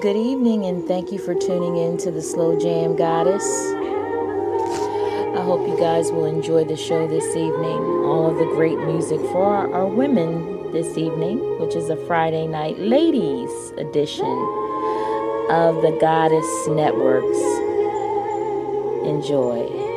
Good evening, and thank you for tuning in to the Slow Jam Goddess. I hope you guys will enjoy the show this evening. All of the great music for our, our women this evening, which is a Friday night ladies edition of the Goddess Networks. Enjoy.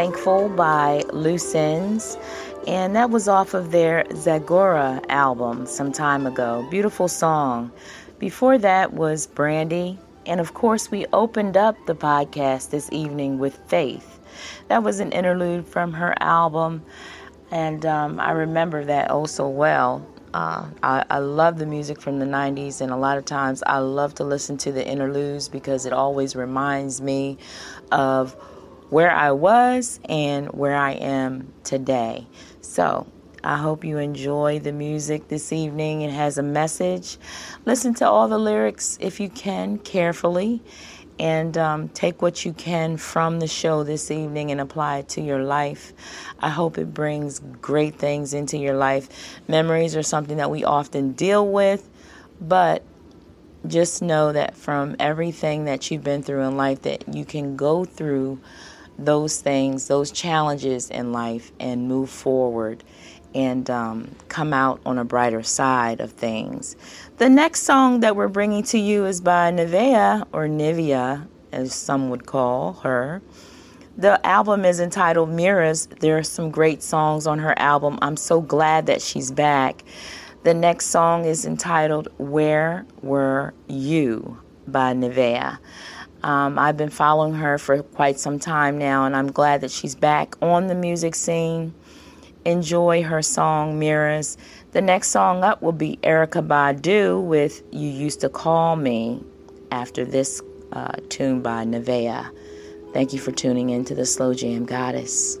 Thankful by Ends. And that was off of their Zagora album some time ago. Beautiful song. Before that was Brandy. And of course, we opened up the podcast this evening with Faith. That was an interlude from her album. And um, I remember that oh so well. Uh, I, I, love the music from the 90s, and a lot of times I love to listen to the interludes because it always reminds me of where I was and where I am today. So, I hope you enjoy the music this evening. It has a message. Listen to all the lyrics if you can carefully and um, take what you can from the show this evening and apply it to your life. I hope it brings great things into your life. Memories are something that we often deal with, but just know that from everything that you've been through in life that you can go through those things, those challenges in life, and move forward and um, come out on a brighter side of things. The next song that we're bringing to you is by Nivea, or Nivea, as some would call her. The album is entitled Mirrors. There are some great songs on her album. I'm so glad that she's back. The next song is entitled Where Were You by Nivea. Um, I've been following her for quite some time now, and I'm glad that she's back on the music scene. Enjoy her song Mirrors. The next song up will be Erykah Badu with You Used to Call Me after this uh, tune by Nivea. Thank you for tuning in to the Slow Jam Goddess.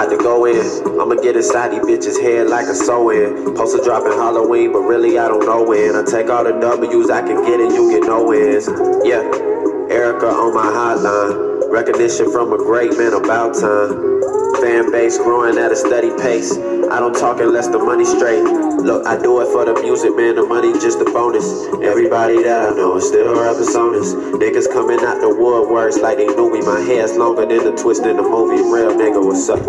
About to go in. I'ma get inside these bitches' head like a sew-in. Poster dropping Halloween, but really I don't know when. I take all the W's I can get and you get no wins. Yeah, Erica on my hotline. Recognition from a great man about time. Fan base growing at a steady pace. I don't talk unless the money's straight. Look, I do it for the music, man. The money just a bonus. Everybody that I know is still sonus. Niggas coming out the woodworks like they knew me. My hair's longer than the twist in the movie. Real nigga, what's up?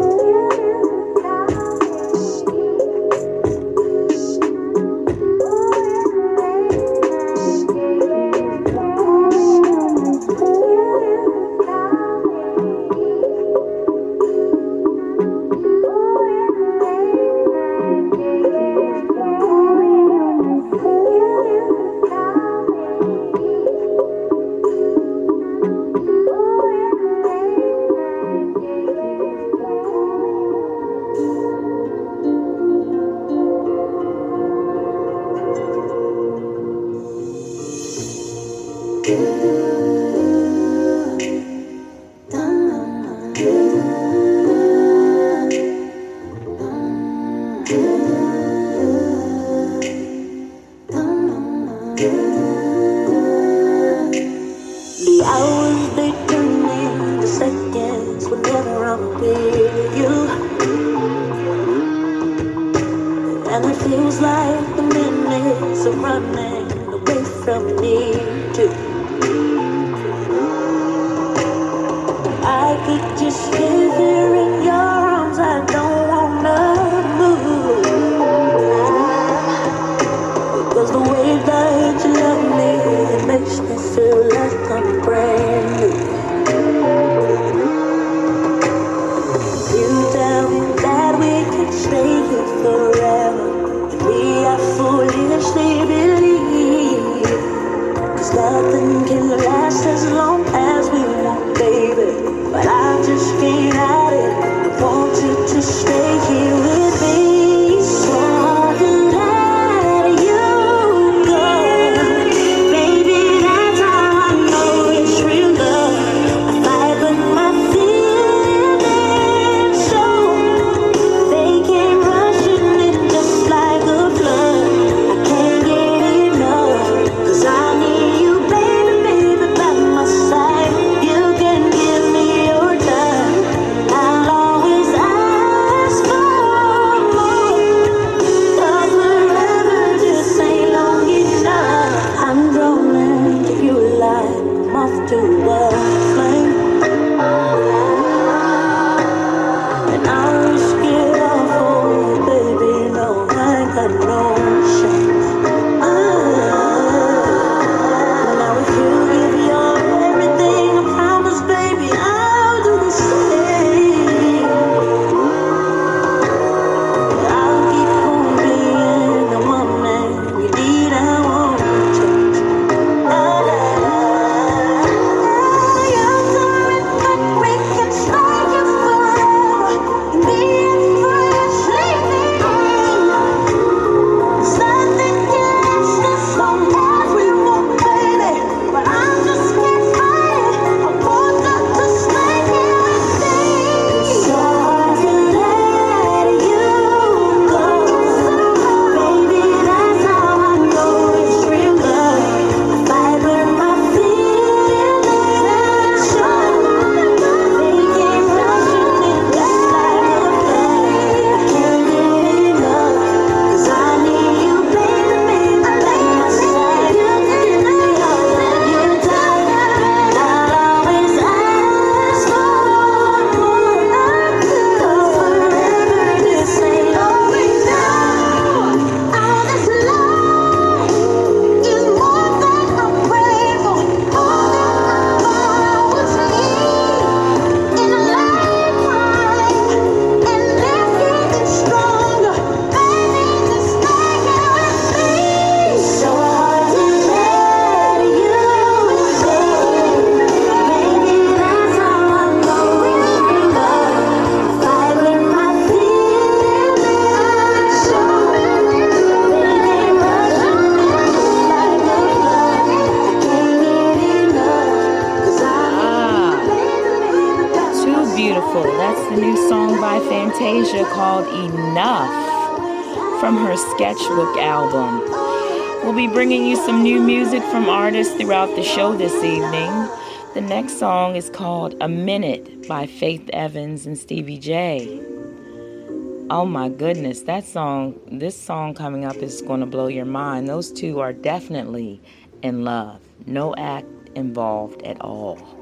too. Be bringing you some new music from artists throughout the show this evening. The next song is called A Minute by Faith Evans and Stevie J. Oh my goodness, that song, this song coming up is going to blow your mind. Those two are definitely in love. No act involved at all.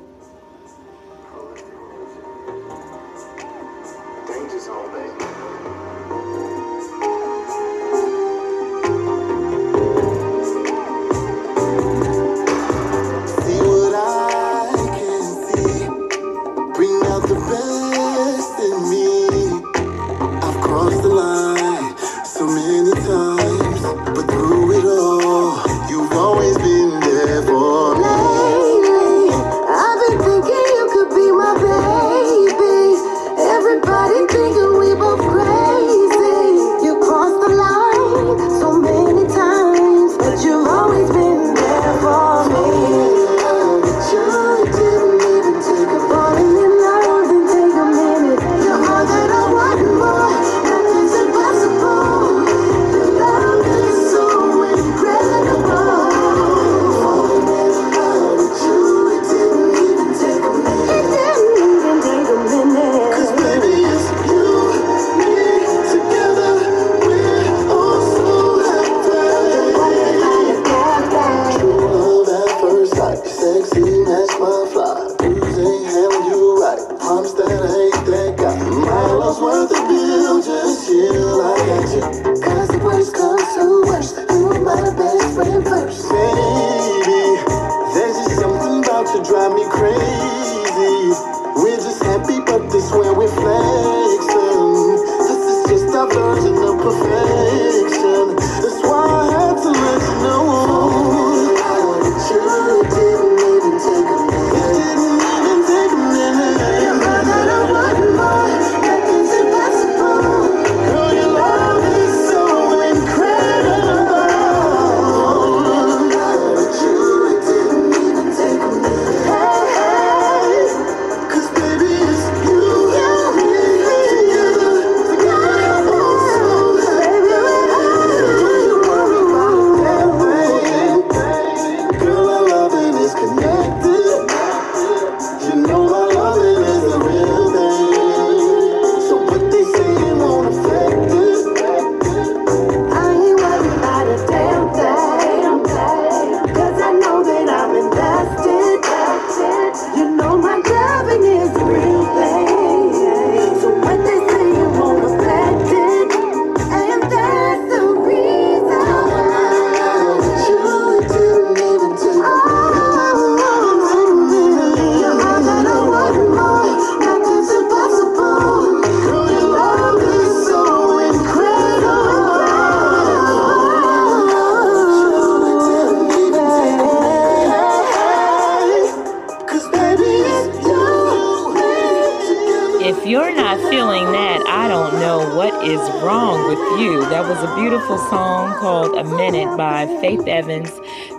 Faith Evans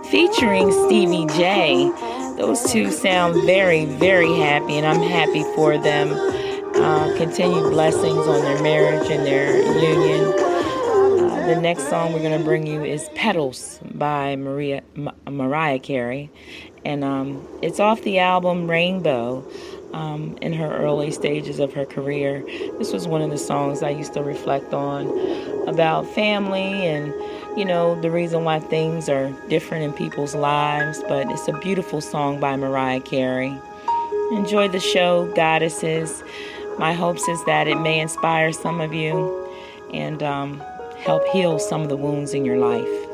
featuring Stevie J. Those two sound very, very happy, and I'm happy for them. Uh, continued blessings on their marriage and their union. Uh, the next song we're going to bring you is Petals by Maria, Mariah Carey, and um, it's off the album Rainbow. Um, in her early stages of her career, this was one of the songs I used to reflect on about family and you know, the reason why things are different in people's lives, but it's a beautiful song by Mariah Carey. Enjoy the show, Goddesses. My hopes is that it may inspire some of you and um, help heal some of the wounds in your life.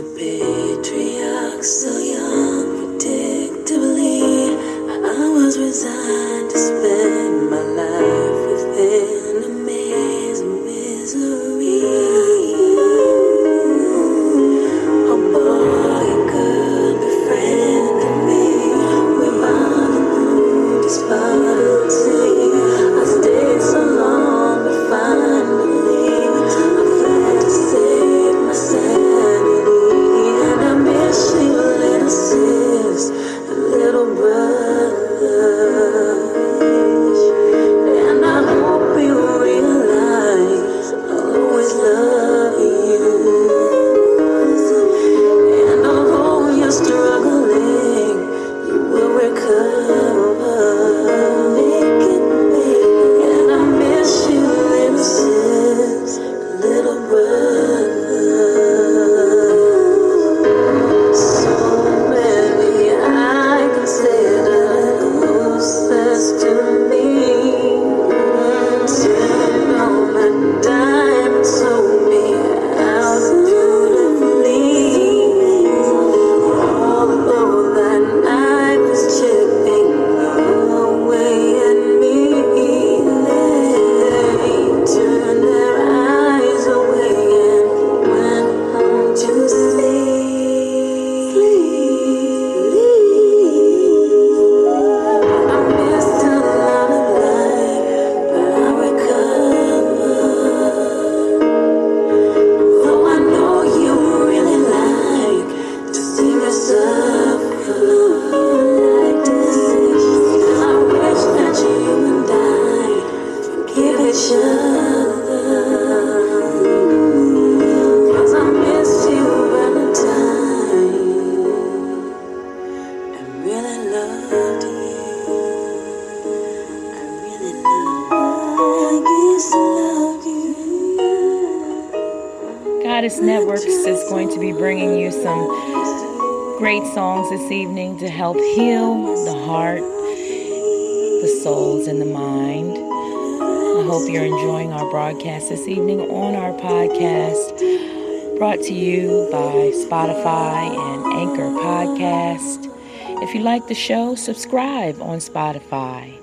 The patriarchs. so. Evening to help heal the heart, the souls, and the mind. I hope you're enjoying our broadcast this evening on our podcast brought to you by Spotify and Anchor Podcast. If you like the show, subscribe on Spotify.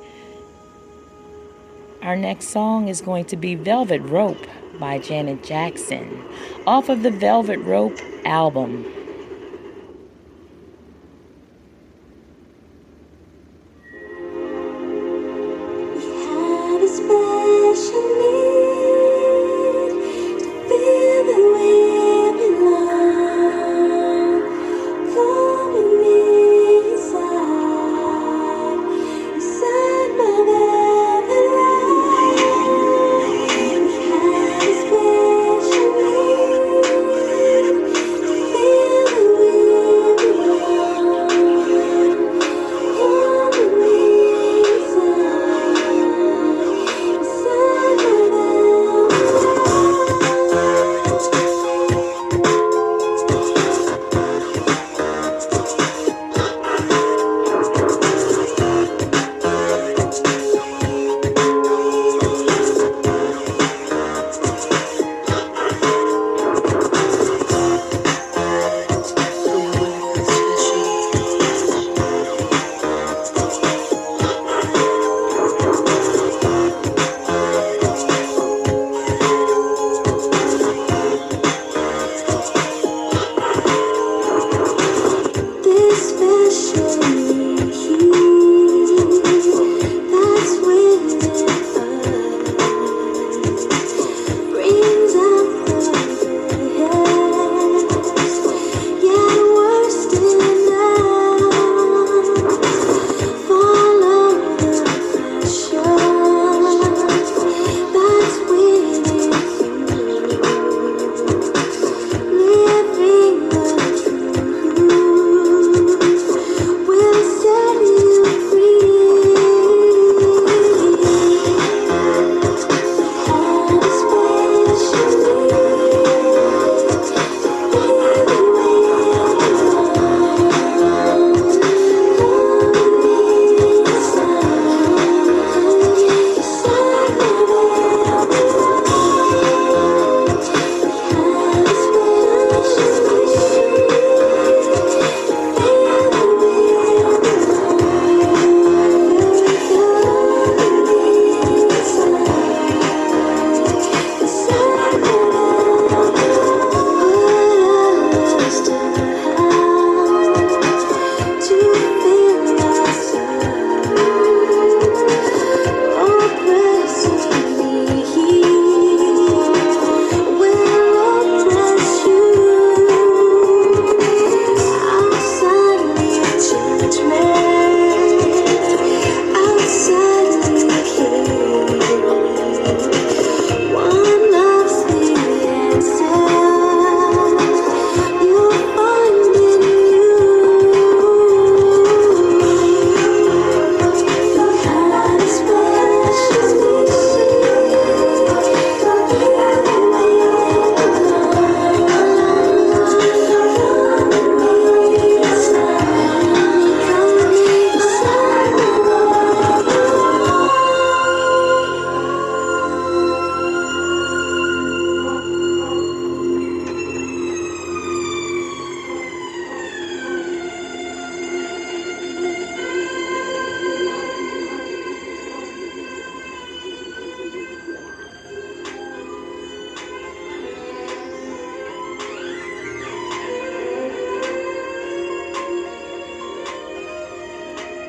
Our next song is going to be Velvet Rope by Janet Jackson off of the Velvet Rope album.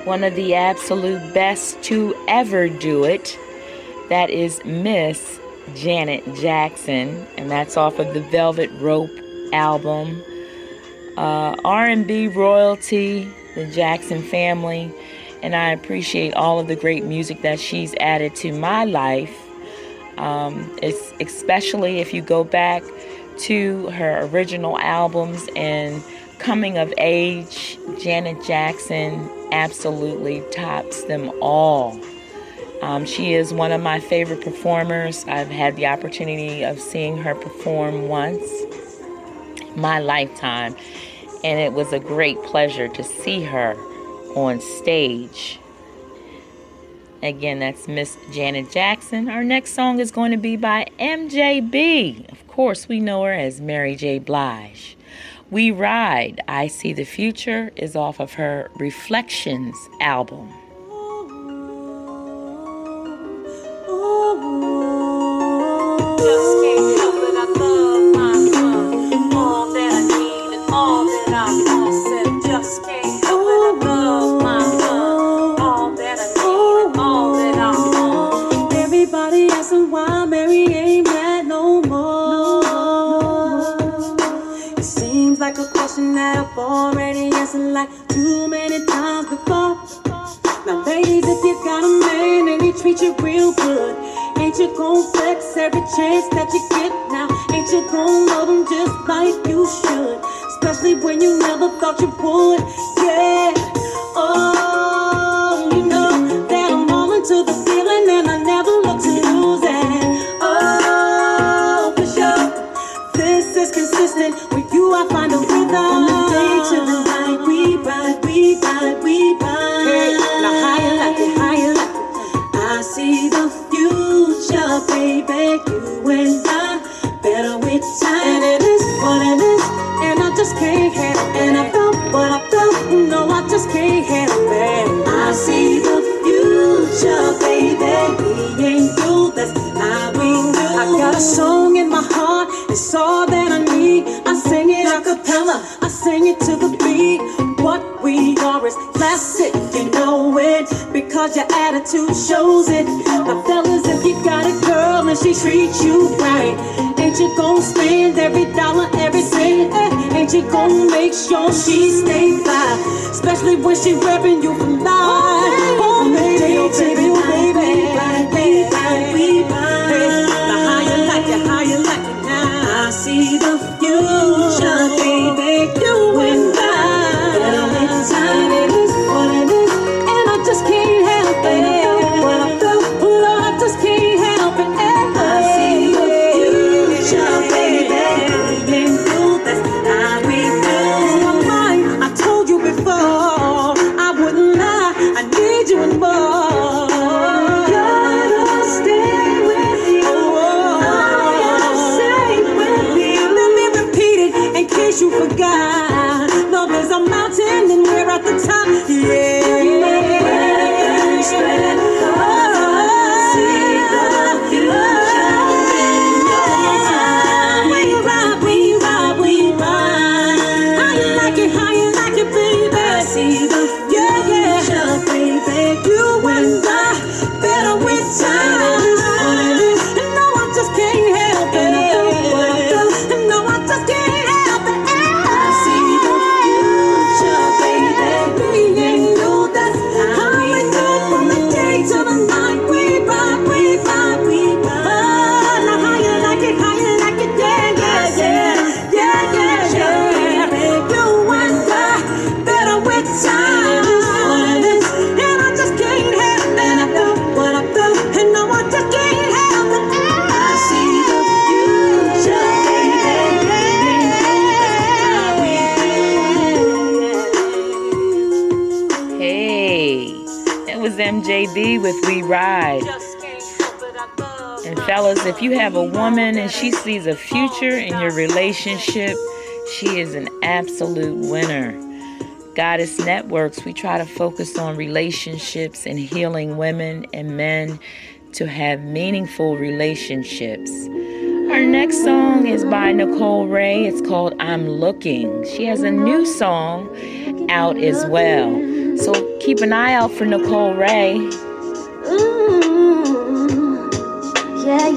One of the absolute best to ever do it. That is Miss Janet Jackson, and that's off of the Velvet Rope album. Uh, R&B royalty, the Jackson family, and I appreciate all of the great music that she's added to my life. Um, it's especially if you go back to her original albums and coming of age, Janet Jackson absolutely tops them all. Um, she is one of my favorite performers. I've had the opportunity of seeing her perform once, my lifetime, and it was a great pleasure to see her on stage. Again, that's Miss Janet Jackson. Our next song is going to be by MJB. Of course, we know her as Mary J. Blige. We Ride, I See the Future is off of her Reflections album. already treats you real good, ain't you gon' flex every chance that you get now? Ain't you gon' love him just like you should? Especially when you never thought you would, a song in my heart, it's all that I need. I sing it a cappella, I sing it to the beat. What we are is classic, you know it, because your attitude shows it. Now, fellas, if you got a girl and she treats you right, ain't you gonna spend every dollar, every cent? Ain't you gonna make sure she stay fly, especially when she wearing you for life? Oh, baby, oh, baby, oh, baby, if you have a woman and she sees a future in your relationship, she is an absolute winner. Goddess Networks, we try to focus on relationships and healing women and men to have meaningful relationships. Our next song is by Nicole Wray. It's called I'm Looking. She has a new song out as well. So keep an eye out for Nicole Wray.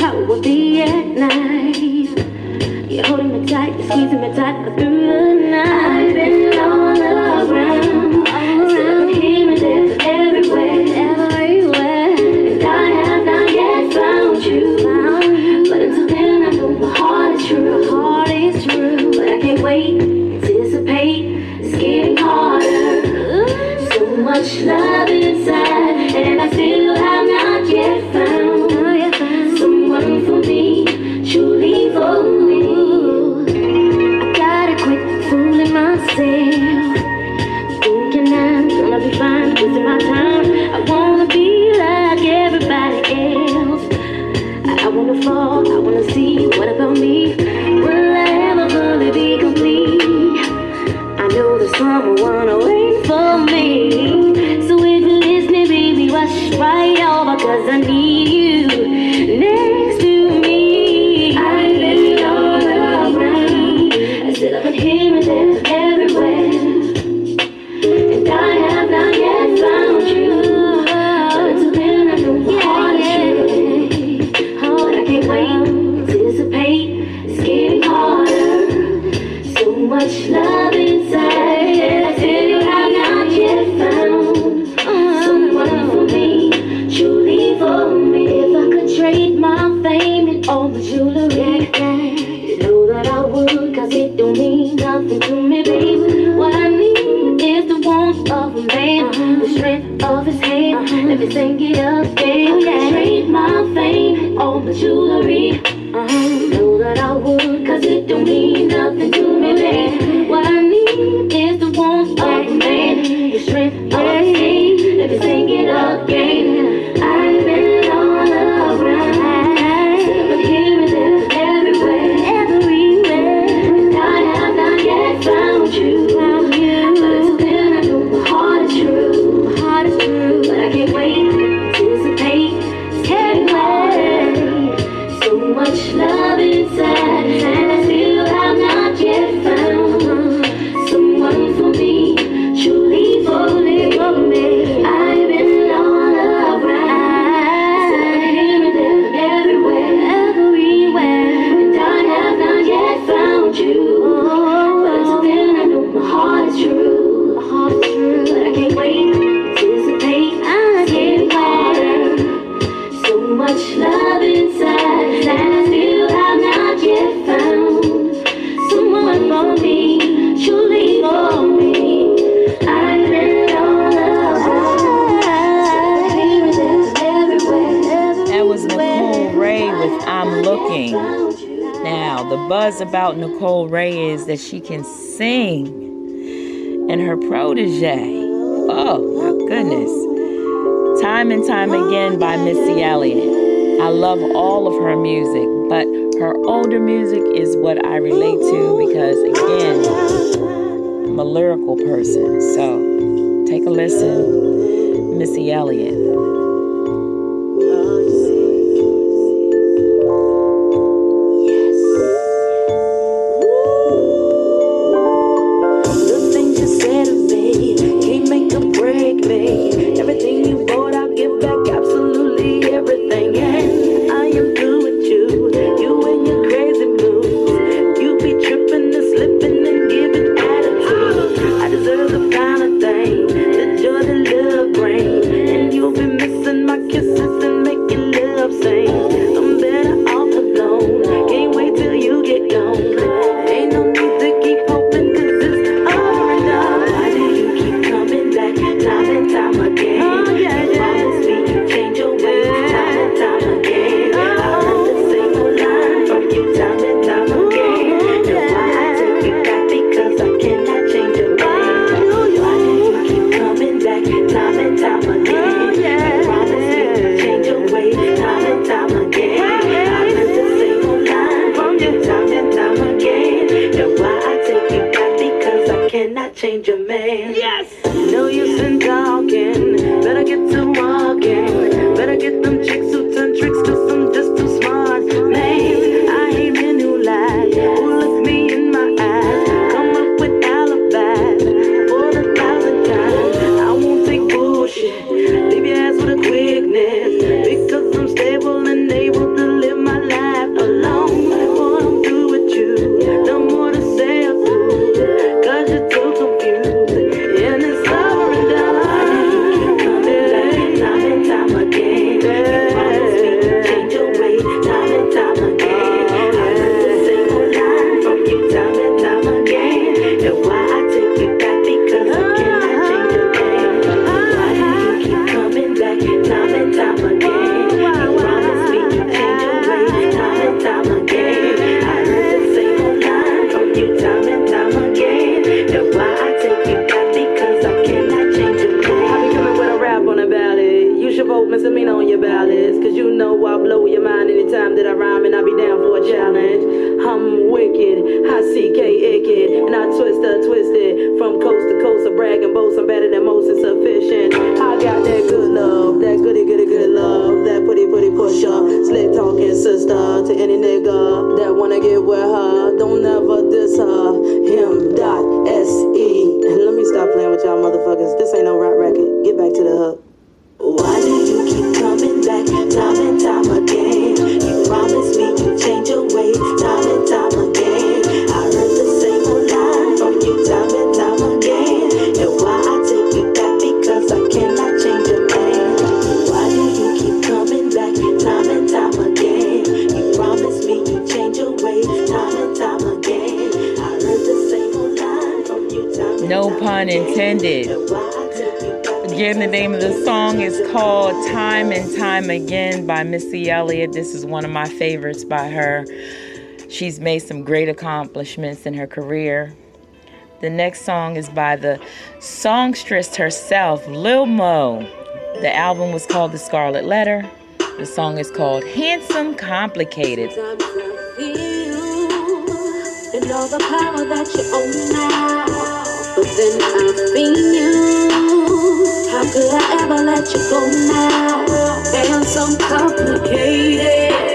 how it will be at night. You're holding me tight, you're squeezing me tight through the night. buzz about Nicole Wray is that she can sing and her protege. Oh my goodness. Time and Time Again by Missy Elliott. I love all of her music, but her older music is what I relate to because, again, I'm a lyrical person. So take a listen. Missy Elliott. By Missy Elliott. This is one of my favorites by her. She's made some great accomplishments in her career. The next song is by the songstress herself, Lil Mo. The album was called The Scarlet Letter. The song is called Handsome Complicated. How could I ever let you go now? And some complicated.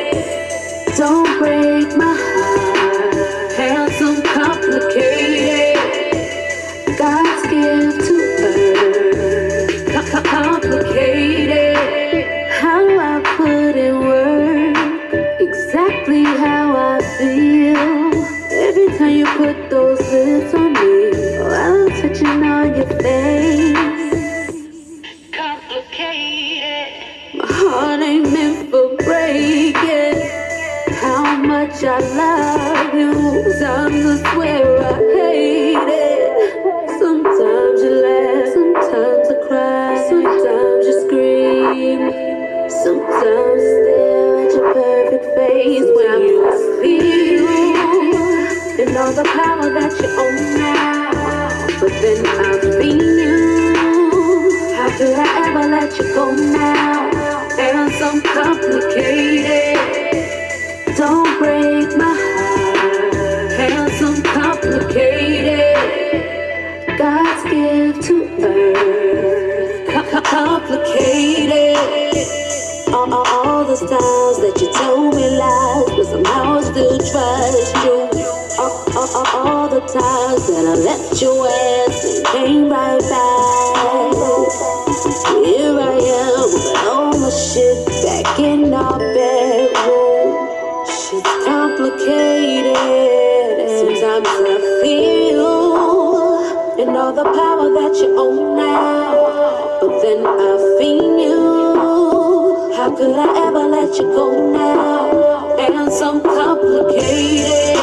Could I ever let you go now? And so complicated.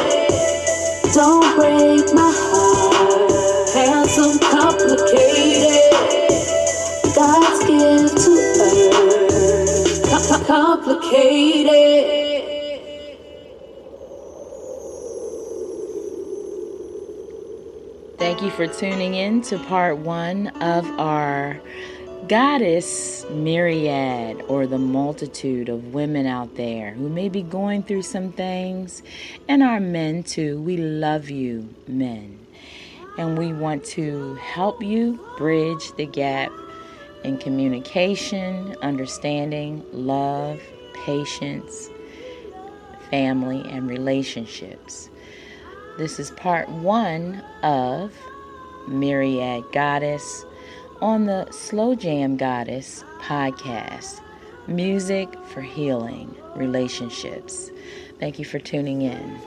Don't break my heart. And so complicated. God's gift to earth. Complicated. Thank you for tuning in to part one of our Goddess myriad, or the multitude of women out there who may be going through some things, and our men too. We love you, men. And we want to help you bridge the gap in communication, understanding, love, patience, family, and relationships. This is part one of Myriad Goddess on the Slow Jam Goddess podcast Music for Healing Relationships. Thank you for tuning in.